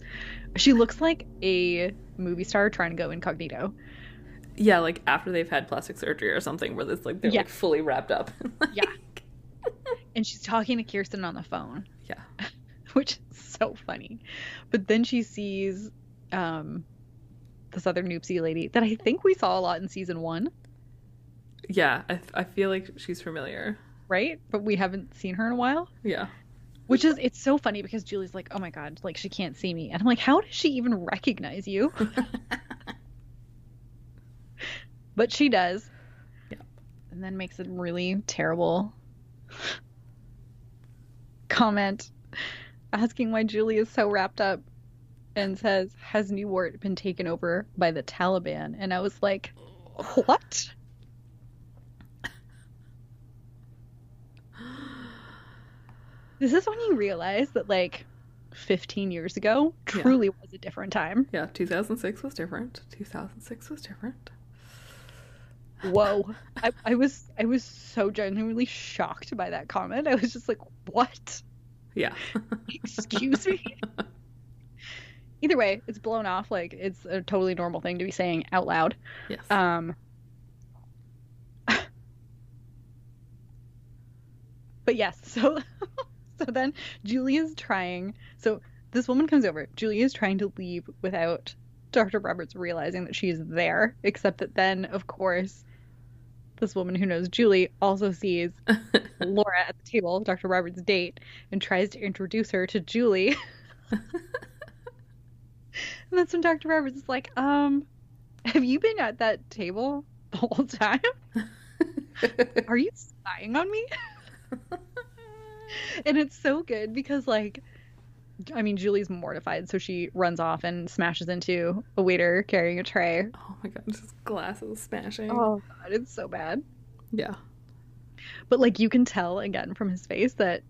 She looks like a movie star trying to go incognito. yeah, like after they've had plastic surgery or something where it's like they're Yeah. like fully wrapped up. Yeah. And she's talking to Kirsten on the phone. yeah. which is so funny. But then she sees um this other Newpsie lady that I think we saw a lot in season one, Yeah, I, I feel like she's familiar. right? But we haven't seen her in a while. Yeah. Which is it's so funny because Julie's like, oh my god, like she can't see me. And I'm like, how does she even recognize you? But she does. Yeah. And then makes a really terrible comment asking why Julie is so wrapped up and says, Has Newport been taken over by the Taliban? And I was like, What? This is when you realize that, like, 15 years ago Yeah. truly was a different time. Yeah, 2006 was different. 2006 was different. Whoa. I, I was I was so genuinely shocked by that comment. I was just like, what? Yeah. Excuse me? Either way, it's blown off. Like it's a totally normal thing to be saying out loud. yes. Um But yes, so so then Julia's trying so this woman comes over. Julia is trying to leave without Dr. Roberts realizing that she's there, except that then of course this woman who knows Julie also sees Laura at the table, Dr. Roberts' date, and tries to introduce her to Julie. And that's when Dr. Roberts is like, um, have you been at that table the whole time? Are you spying on me? and it's so good because, like, I mean, Julie's mortified, so she runs off and smashes into a waiter carrying a tray. oh my god, just glasses smashing. Oh, God, it's so bad. Yeah. But, like, you can tell again from his face that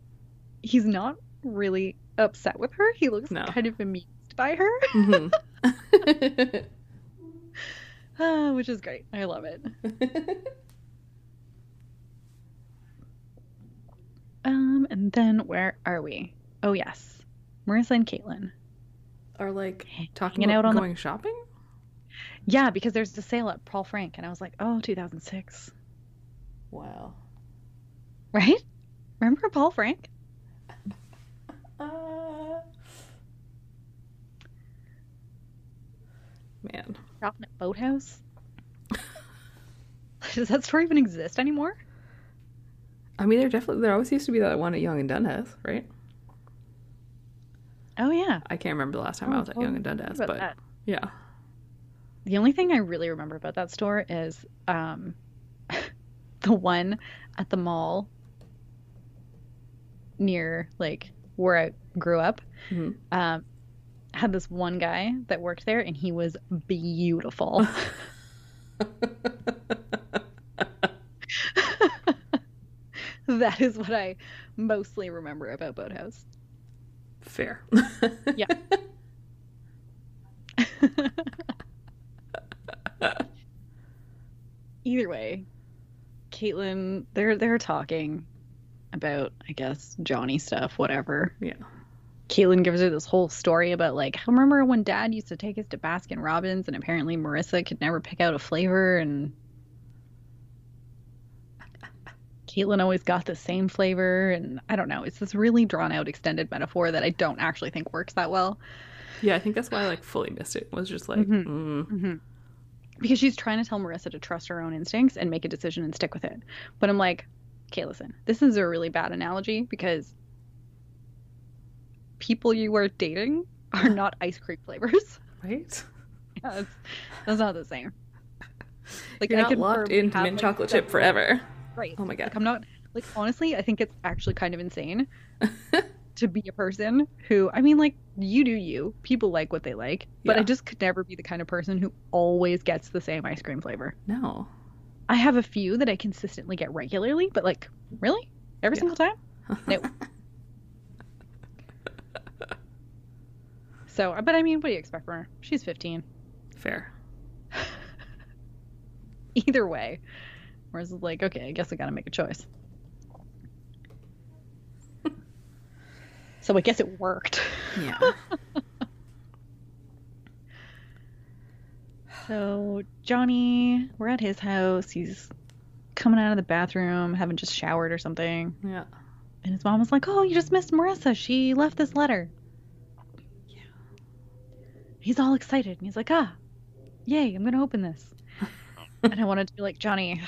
he's not really upset with her. He looks No. kind of amused by her, Mhm. Ah, which is great. I love it. Um, and then where are we? Oh yes, Marissa and Caitlin. Are like talking Hanging about out on the- going shopping? Yeah, because there's the sale at Paul Frank, and I was like, oh, 2006, Wow. right? Remember Paul Frank? Uh, man. A boathouse? Does that store even exist anymore? I mean, there definitely there always used to be that one at Yonge and Dundas, right? Oh yeah. I can't remember the last time I Oh, was at Yonge and I Dundas, but that. yeah, The only thing I really remember about that store is um, the one at the mall near like where I grew up. Mhm. Um, had this one guy that worked there, and he was beautiful. that is what I mostly remember about Boathouse. fair. Yeah. Either way, Caitlin, they're they're talking about, I guess, Johnny stuff, whatever. Yeah. Caitlin gives her this whole story about like, I remember when Dad used to take us to Baskin Robbins, and apparently Marissa could never pick out a flavor, and Caitlin always got the same flavor, and I don't know. It's this really drawn out, extended metaphor that I don't actually think works that well. Yeah, I think that's why I like fully missed it. Was just like, Mhm. mm, hmm Because she's trying to tell Marissa to trust her own instincts and make a decision and stick with it. But I'm like, okay, listen, this is a really bad analogy because people you are dating are not ice cream flavors. right? yeah, it's, that's not the same. Like You're I not could locked into mint like, chocolate chip forever. Right. Oh my god. Like I'm not like honestly, I think it's actually kind of insane to be a person who I mean like you do you. People like what they like, but I just could never be the kind of person who always gets the same ice cream flavor. No. I have a few that I consistently get regularly, but like really? Every Yeah. single time? No. So, but I mean, what do you expect from her? She's 15. Fair. Either way. Whereas it's like, okay, I guess I gotta make a choice. so I guess it worked. Yeah. So Johnny, we're at his house. He's coming out of the bathroom, having just showered or something. yeah. And his mom was like, "Oh, you just missed Marissa. She left this letter." He's all excited, and he's like, "Ah, yay! I'm gonna open this." and I wanted to be like, Johnny,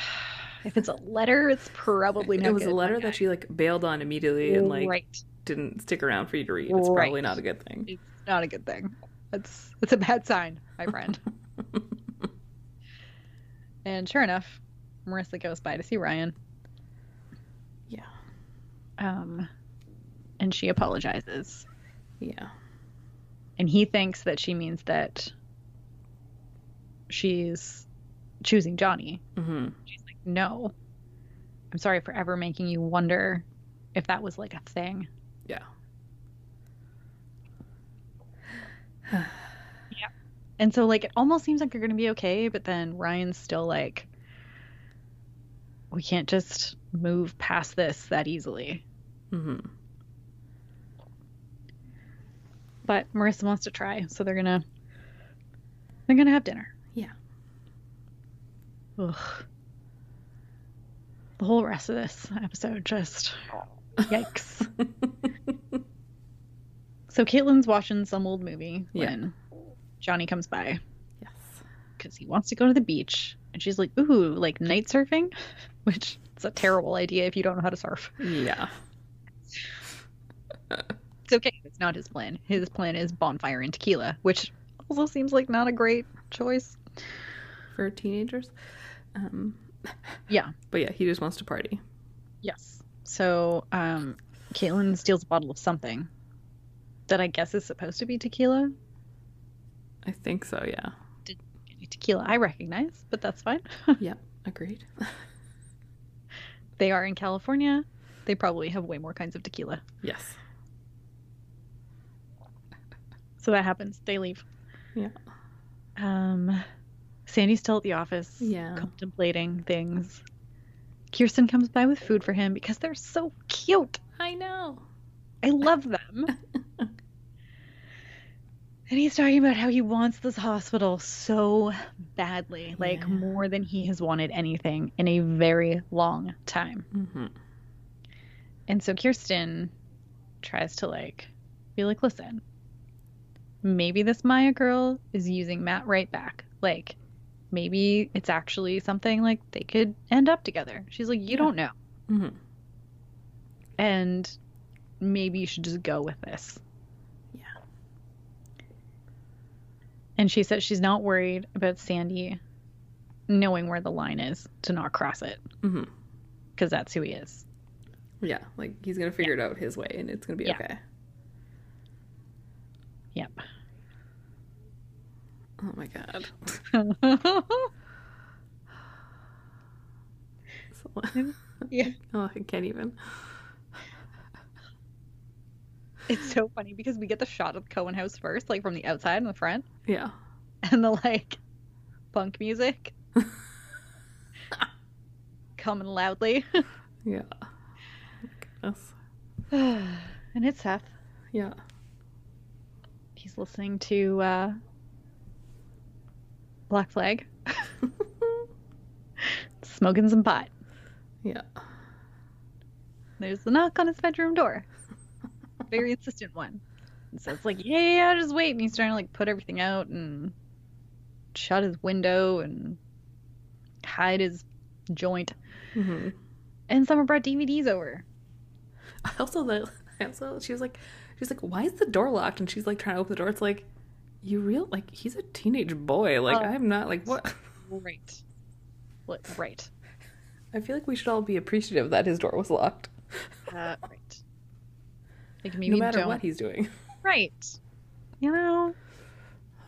if it's a letter, it's probably not. It was a letter that guy." she like bailed on immediately and like right. didn't stick around for you to read. It's probably not a good thing. It's not a good thing. That's it's a bad sign, my friend. and sure enough, Marissa goes by to see Ryan. Yeah. Um, and she apologizes. Yeah. And he thinks that she means that she's choosing Johnny. hmm She's like, no. I'm sorry for ever making you wonder if that was like a thing. Yeah. Yeah. And so, like, it almost seems like you're going to be okay, but then Ryan's still like, we can't just move past this that easily. hmm But Marissa wants to try, so they're gonna they're gonna have dinner. Yeah. Ugh. The whole rest of this episode just yikes. so Caitlin's watching some old movie Yeah. when Johnny comes by yes. because he wants to go to the beach, and she's like, "Ooh, like night surfing," which is a terrible idea if you don't know how to surf. Yeah. It's okay. It's not his plan. His plan is bonfire and tequila, which also seems like not a great choice. For teenagers. Um. Yeah. But yeah, he just wants to party. Yes. So, um, Caitlin steals a bottle of something that I guess is supposed to be tequila. I think so. Yeah. Tequila I recognize, but that's fine. yeah, Agreed. they are in California. They probably have way more kinds of tequila. yes. So that happens. They leave. Yeah. Um, Sandy's still at the office, Yeah. contemplating things. Kirsten comes by with food for him because they're so cute. I know. I love them. and he's talking about how he wants this hospital so badly, like Yeah. more than he has wanted anything in a very long time. hmm And so Kirsten tries to like be like, listen, maybe this Maya girl is using Matt right back. Like, maybe it's actually something like they could end up together. She's like, you Yeah. don't know. hmm And maybe you should just go with this. Yeah. And she says she's not worried about Sandy knowing where the line is to not cross it because that's who he is. Yeah, like he's gonna figure it out his way, and it's gonna be Yeah. okay. Yep. Oh my god. Yeah. Oh, I can't even. it's so funny because we get the shot of the Cohen house first, like from the outside and the front, Yeah. and the like punk music coming loudly. Yeah. Oh and it's Seth. Yeah. He's listening to uh, Black Flag, smoking some pot. yeah. There's the knock on his bedroom door. Very insistent one. And so it's like, yeah, yeah, yeah, just wait. And he's trying to like put everything out and shut his window and hide his joint. hmm And someone brought DVDs over. I also the I also she was like she's like why is the door locked and she's like trying to open the door. It's like you real like he's a teenage boy. Like Oh. I'm not like what. Right. What? Right. I feel like we should all be appreciative that his door was locked, Uh, right. Like maybe no matter don't. what he's doing. Right. You know,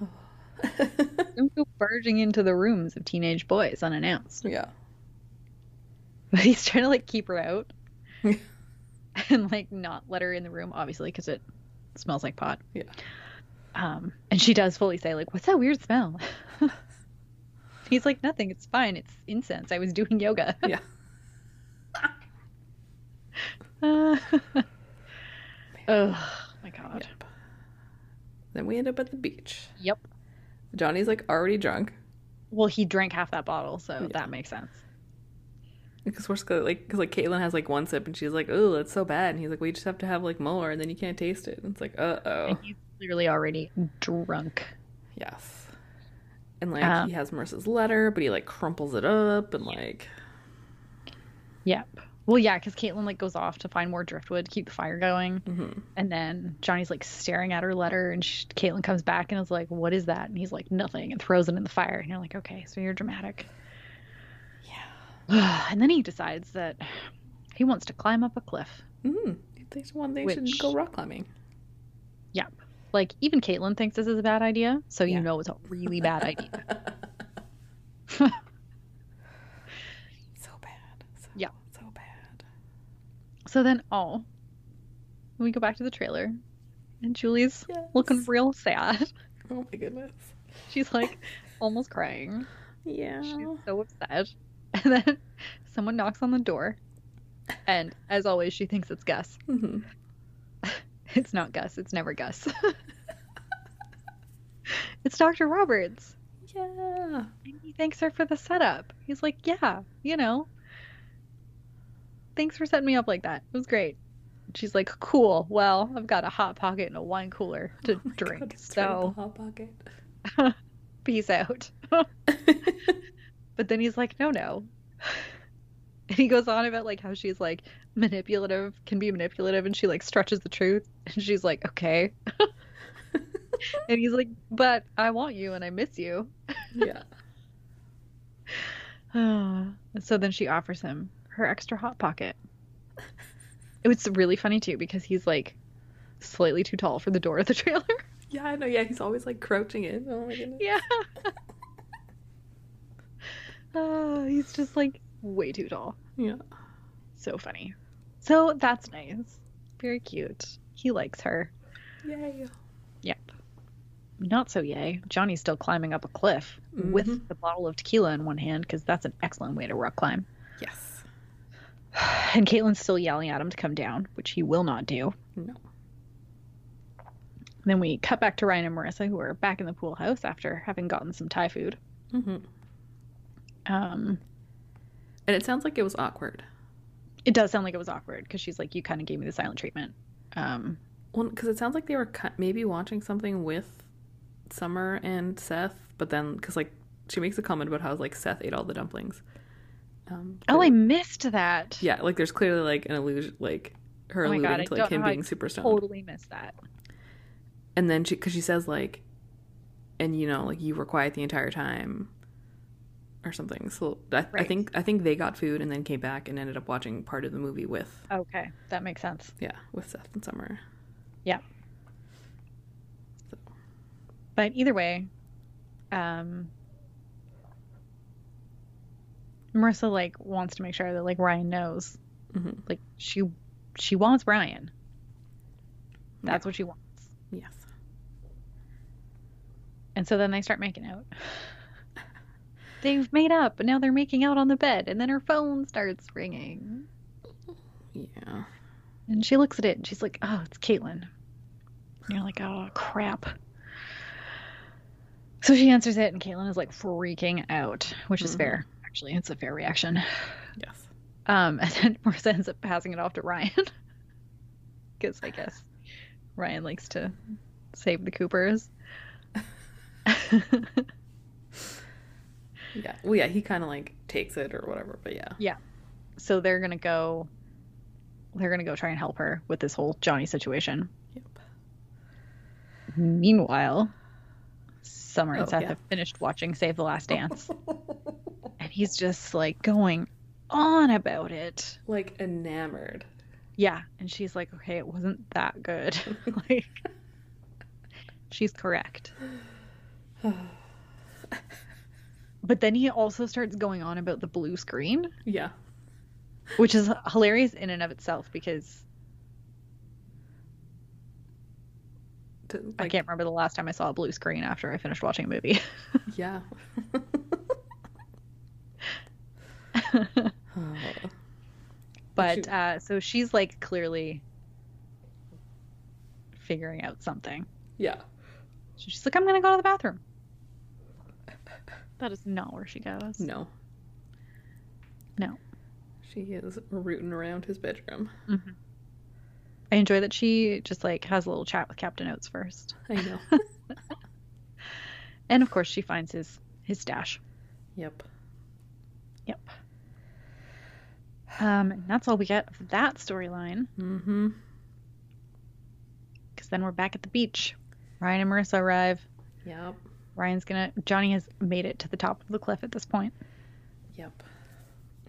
don't go barging into the rooms of teenage boys unannounced. yeah. But he's trying to like keep her out and like not let her in the room, obviously, because it smells like pot. Yeah. Um, and she does fully say like, "What's that weird smell?" he's like, "Nothing. It's fine. It's incense. I was doing yoga." Yeah. Uh, oh my god. Yep. Then we end up at the beach. Yep. Johnny's like already drunk Well, he drank half that bottle, so Yeah. that makes sense. Because we're like because like Caitlin has like one sip and she's like oh it's so bad and he's like we just have to have like more and then you can't taste it and it's like uh oh he's clearly already drunk. yes and like Um, he has Marissa's letter but he like crumples it up and like Yep. Well, yeah, because Caitlin like goes off to find more driftwood, to keep the fire going, mhm. and then Johnny's like staring at her letter, and she, Caitlin comes back and is like, "What is that?" And he's like, "Nothing," and throws it in the fire. And you're like, "Okay, so you're dramatic." Yeah and then he decides that he wants to climb up a cliff. mm they should, one they should Which- go rock climbing Yep. Like even Caitlin thinks this is a bad idea, so you Yeah. know it's a really bad idea. so bad so, Yeah. so bad So then, oh, we go back to the trailer, and Julie's looking real sad. oh my goodness She's like almost crying. yeah She's so upset. And then someone knocks on the door. And as always, she thinks it's Gus. hmm It's not Gus. It's never Gus. it's Dr. Roberts. yeah And he thanks her for the setup. He's like, yeah, you know. Thanks for setting me up like that. It was great. She's like, cool. Well, I've got a hot pocket and a wine cooler to Oh drink. God, it's turned into so hot pocket peace out. But then he's like, no, no. And he goes on about like how she's like manipulative, can be manipulative, and she like stretches the truth. And she's like, okay. and he's like, but I want you and I miss you. yeah so then she offers him her extra hot pocket. It was really funny too because he's like slightly too tall for the door of the trailer. Yeah, I know. Yeah, he's always like crouching in. Oh my goodness. yeah. Uh, he's just like way too tall. Yeah. So funny. So that's nice. Very cute. He likes her. Yay. Yep. Not so yay. Johnny's still climbing up a cliff with Mhm. the bottle of tequila in one hand because that's an excellent way to rock climb. Yes. And Caitlin's still yelling at him to come down, which he will not do. No. Then we cut back to Ryan and Marissa, who are back in the pool house after having gotten some Thai food. hmm Um, And it sounds like it was awkward. It does sound like it was awkward because she's like, you kind of gave me the silent treatment. Um, Well, because it sounds like they were maybe watching something with Summer and Seth, but then because like she makes a comment about how like Seth ate all the dumplings. Um, oh, I missed that. yeah, like there's clearly like an illusion, like her Oh alluding God, to like him being I super stoned. Totally missed that. And then she, because she says like, and you know, like you were quiet the entire time, or something. So I, I think I think they got food and then came back and ended up watching part of the movie with Okay, that makes sense. yeah with Seth and Summer. Yeah. So, But either way, um, Marissa like wants to make sure that like Ryan knows, mhm. like she she wants Ryan. That's Yeah. what she wants. yes. And so then they start making out. They've made up, and now they're making out on the bed, and then her phone starts ringing. Yeah. And she looks at it and she's like, oh, it's Caitlin. And you're like, oh, crap. So she answers it, and Caitlin is like freaking out, which is Mhm. fair. Actually, it's a fair reaction. Yes. Um, and then Marissa ends up passing it off to Ryan. Because I guess Ryan likes to save the Coopers. Yeah. Well, yeah. He kind of like takes it or whatever, but yeah. Yeah. So they're gonna go they're gonna go try and help her with this whole Johnny situation. Yep. Meanwhile, Summer and Oh, Seth yeah. have finished watching Save the Last Dance, and he's just like going on about it. like enamored. Yeah, and she's like, "Okay, it wasn't that good." like, she's correct. But then he also starts going on about the blue screen, yeah. which is hilarious in and of itself because To, I can't remember the last time I saw a blue screen after I finished watching a movie. Yeah. But uh, so she's like clearly figuring out something. yeah. So she's like, I'm gonna go to the bathroom. That is not where she goes. No. No. She is rooting around his bedroom. I enjoy that she just like has a little chat with Captain Oates first, I know. and of course she finds his his stash. yep. Yep. Um, and that's all we get of that storyline. Mm-hmm. Because then we're back at the beach. Ryan and Marissa arrive. Yep. Ryan's gonna. Johnny has made it to the top of the cliff at this point. Yep.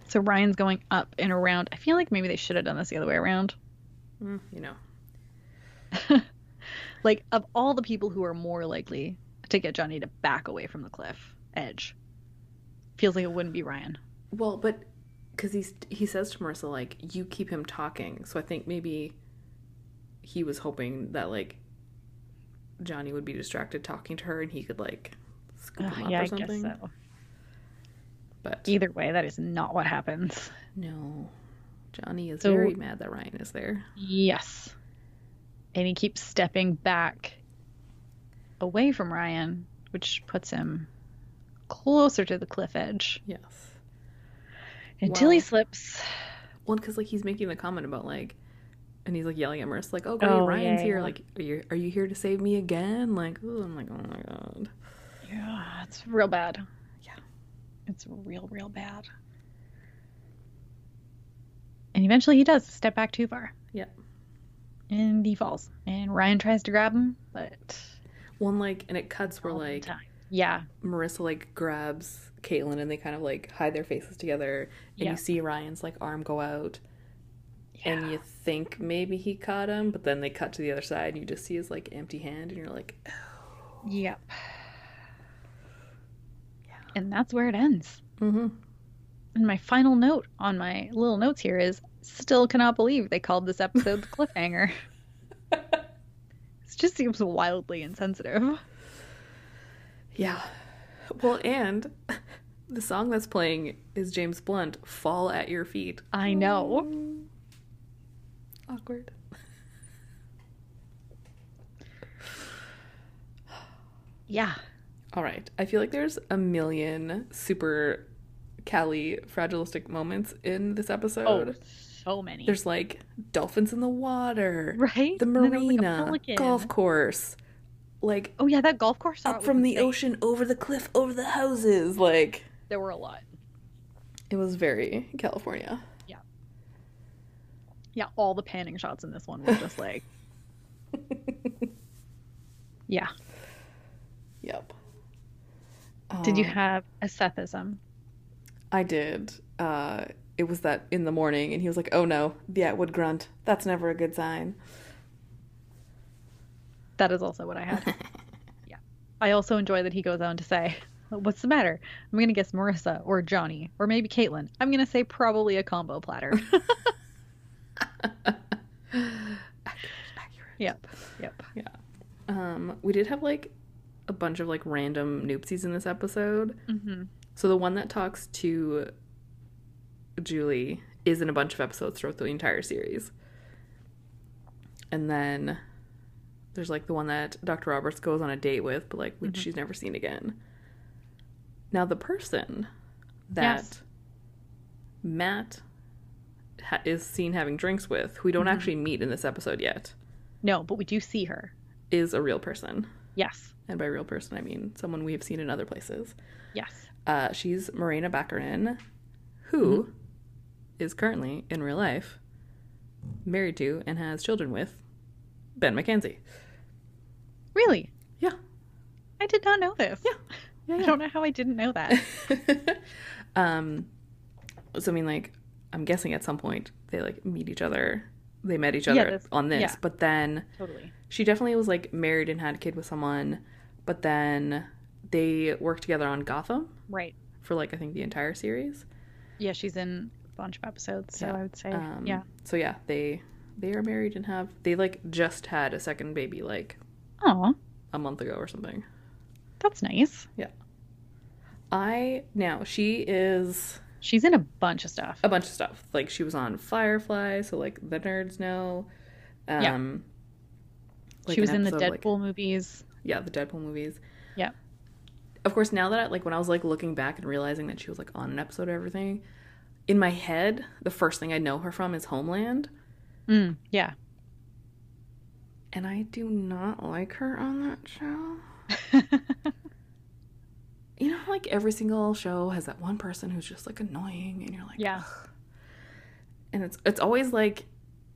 So Ryan's going up and around. I feel like maybe they should have done this the other way around. Mm, you know. Like, of all the people who are more likely to get Johnny to back away from the cliff edge, feels like it wouldn't be Ryan. Well, but because he's he says to Marissa like, "You keep him talking," so I think maybe he was hoping that like Johnny would be distracted talking to her and he could like scoop him up yeah, or I guess something. so. But Either way, that is not what happens. no, Johnny is So- very mad that Ryan is there. Yes. And he keeps stepping back away from Ryan, which puts him closer to the cliff edge Yes. until he slips. Well, because like he's making the comment about like, and he's like yelling at Marissa like, "Oh, great, Oh, Ryan's yeah, here! yeah. Like, are you are you here to save me again?" Like, oh, I'm like, oh my god. Yeah, it's real bad. Yeah. It's real, real bad. And eventually he does step back too far. Yep. And he falls. And Ryan tries to grab him, but One like, and it cuts where like time. Yeah. Marissa like grabs Caitlin and they kind of like hide their faces together, and Yeah. you see Ryan's like arm go out, yeah. and you think maybe he caught him, but then they cut to the other side and you just see his like empty hand, and you're like, Yep. Yeah. And that's where it ends. mm-hmm. And my final note on my little notes here is still cannot believe they called this episode the cliffhanger. It just seems wildly insensitive. Yeah. Well, and the song that's playing is James Blunt, Fall at Your Feet. I know. Awkward. Yeah. All right. I feel like there's a million super Cali fragilistic moments in this episode. Oh, so many. There's like dolphins in the water, right? the And then there's, like, a marina, golf course, like Oh yeah, that golf course up from the ocean, over the cliff, over the houses. Like There were a lot. it was very California. Yeah, all the panning shots in this one were just like, yeah. Yep. Did you Um, have a Sethism? I did. Uh, it was that in the morning, and he was like, "Oh no, the Atwood grunt. That's never a good sign." That is also what I had. yeah. I also enjoy that he goes on to say, What's the matter? I'm going to guess Marissa or Johnny or maybe Caitlin. I'm going to say probably a combo platter. Accurate. yep. Yep. Yeah. Um, we did have like a bunch of like random Newpsies in this episode. hmm So the one that talks to Julie is in a bunch of episodes throughout the entire series. And then there's like the one that Dr. Roberts goes on a date with, but like which Mhm. she's never seen again. Now the person that Yes. Matt ha- is seen having drinks with, who we don't Mhm. actually meet in this episode yet, No, but we do see her. is a real person. Yes. And by real person, I mean someone we have seen in other places. Yes. Uh, she's Morena Baccarin, who is currently in real life married to and has children with Ben McKenzie. Really? Yeah. I did not know this. Yeah. Yeah, I don't know how I didn't know that. um, so I mean, like, I'm guessing at some point they like meet each other. They met each other that's- on this, yeah. but then totally. she definitely was like married and had a kid with someone. But then they worked together on Gotham Right. for like I think the entire series. Yeah, she's in a bunch of episodes, so Yeah. I would say, Um, yeah. So yeah, they they are married and have they like just had a second baby like Oh, a month ago or something. that's nice. Yeah. I now she is She's in a bunch of stuff. a bunch of stuff. Like she was on Firefly, so like the nerds know. Um Yeah. like she was in the episode, like- Deadpool movies. yeah, the Deadpool movies. Yeah. Of course, now that I, like when I was like looking back and realizing that she was like on an episode of everything, in my head, the first thing I know her from is Homeland, Mm, yeah. and I do not like her on that show. you know, like every single show has that one person who's just like annoying, and you're like, Yeah. "Ugh." And it's it's always like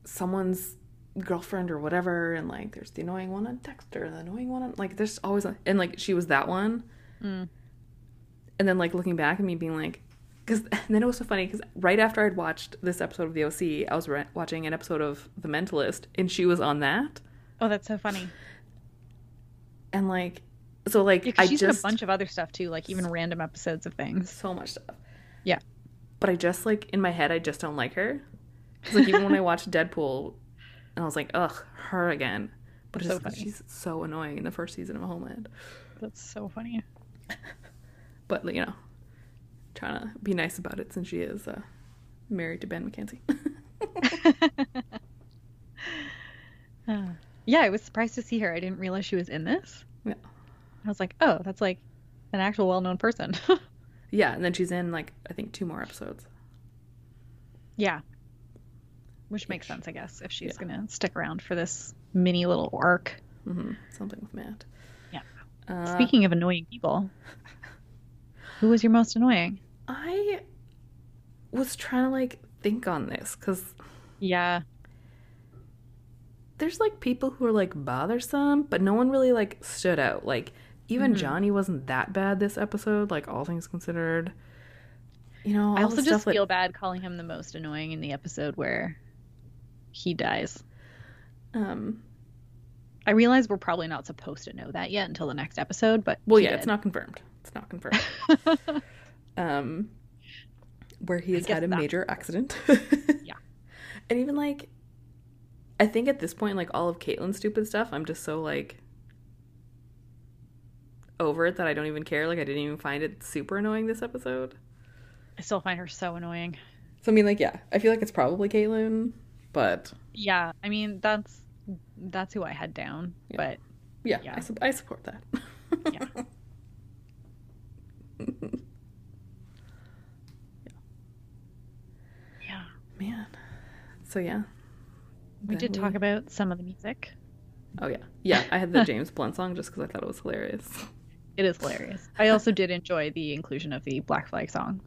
someone's girlfriend or whatever, and like there's the annoying one on Dexter, the annoying one on like there's always a, and like she was that one, Mm. and then like looking back and me being like, because then it was so funny because right after I'd watched this episode of the OC, I was re- watching an episode of The Mentalist, and she was on that, Oh, that's so funny. and like so like Yeah, I she's just in a bunch of other stuff too, like even random episodes of things. so much stuff. Yeah. But I just like in my head, I just don't like her. like even when I watched Deadpool, and I was like, ugh, her again. But it's So just funny. she's so annoying in the first season of Homeland. That's so funny. But you know, trying to be nice about it since she is uh, married to Ben McKenzie. Uh, yeah, I was surprised to see her. I didn't realize she was in this. Yeah. I was like, oh, that's like an actual well-known person. yeah, and then she's in like I think two more episodes. yeah. Which makes sense, I guess, if she's Yeah. gonna stick around for this mini little arc. hmm Something with Matt. Yeah. Uh, Speaking of annoying people, who was your most annoying? I was trying to like think on this because Yeah, there's like people who are like bothersome, but no one really like stood out. Like even Mhm. Johnny wasn't that bad this episode, like all things considered. You know, all I also just feel bad calling him the most annoying in the episode where he dies. um I realize we're probably not supposed to know that yet until the next episode, but well yeah, it's not confirmed. It's not confirmed. um where he has had a major accident. Yeah. And even like I think at this point, like all of Caitlin's stupid stuff, I'm just so like over it that I don't even care. Like I didn't even find it super annoying this episode. I still find her so annoying. So I mean, like, yeah, I feel like it's probably Caitlin, but Yeah, I mean that's that's who I had down, Yeah. but yeah, Yeah. I, su- I support that. Yeah. yeah, yeah. man. So yeah. We Then did talk about some of the music. Oh yeah, yeah. I had the James Blunt song just because I thought it was hilarious. It is hilarious. I also did enjoy the inclusion of the Black Flag song.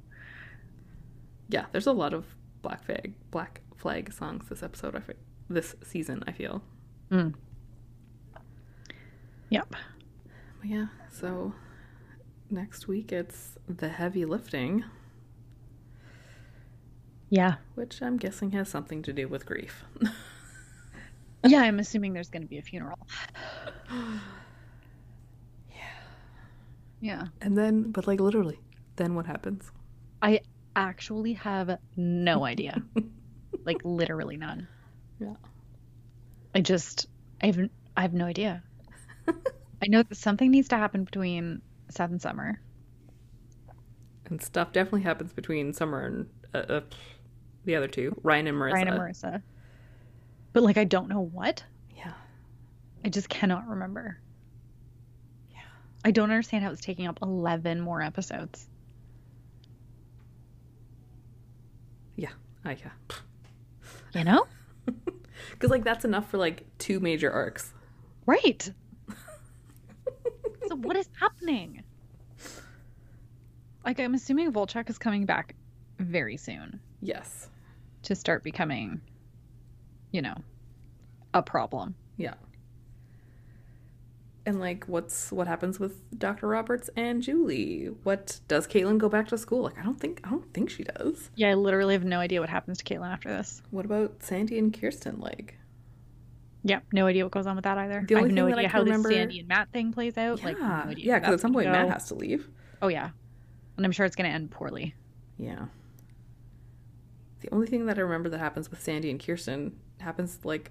Yeah, there's a lot of Black Flag Black Flag songs this episode. I fe- this season. I feel. Mm. Yep. But yeah. So next week it's the heavy lifting, Yeah. which I'm guessing has something to do with grief. Yeah, I'm assuming there's going to be a funeral. Yeah. and then, but like literally, then what happens? I actually have no idea. like literally none. Yeah. I just I have I have no idea. I know that something needs to happen between Seth and Summer. And stuff definitely happens between Summer and uh, uh, the other two, Ryan and Marissa. Ryan and Marissa. But like I don't know what. Yeah. I just cannot remember. I don't understand how it's taking up 11 more episodes. Yeah, I yeah. You know? Because like that's enough for like two major arcs. Right. so what is happening? Like I'm assuming Volchok is coming back very soon Yes. to start becoming, you know, a problem. Yeah. And like, what's what happens with Dr. Roberts and Julie? What does Caitlin go back to school? Like, I don't think I don't think she does. Yeah, I literally have no idea what happens to Caitlin after this. What about Sandy and Kirsten? Like, Yeah, no idea what goes on with that either. The I have no thing that I idea how remember- this Sandy and Matt thing plays out. yeah, like, no yeah, because at some point Matt has to leave. Oh yeah, and I'm sure it's going to end poorly. Yeah. The only thing that I remember that happens with Sandy and Kirsten happens like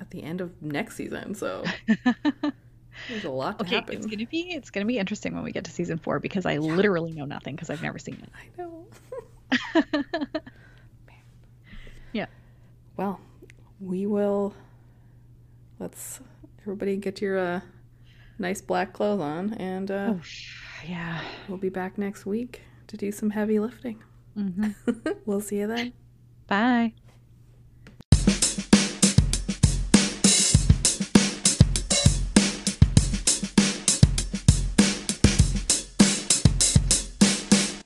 at the end of next season. So there's a lot to okay, happen. it's gonna be it's gonna be interesting when we get to season four because I literally know nothing because I've never seen it. I know. Yeah. Well, we will. Let's everybody get your uh, nice black clothes on, and uh, oh, yeah. we'll be back next week to do some heavy lifting. hmm we'll see you then. Bye.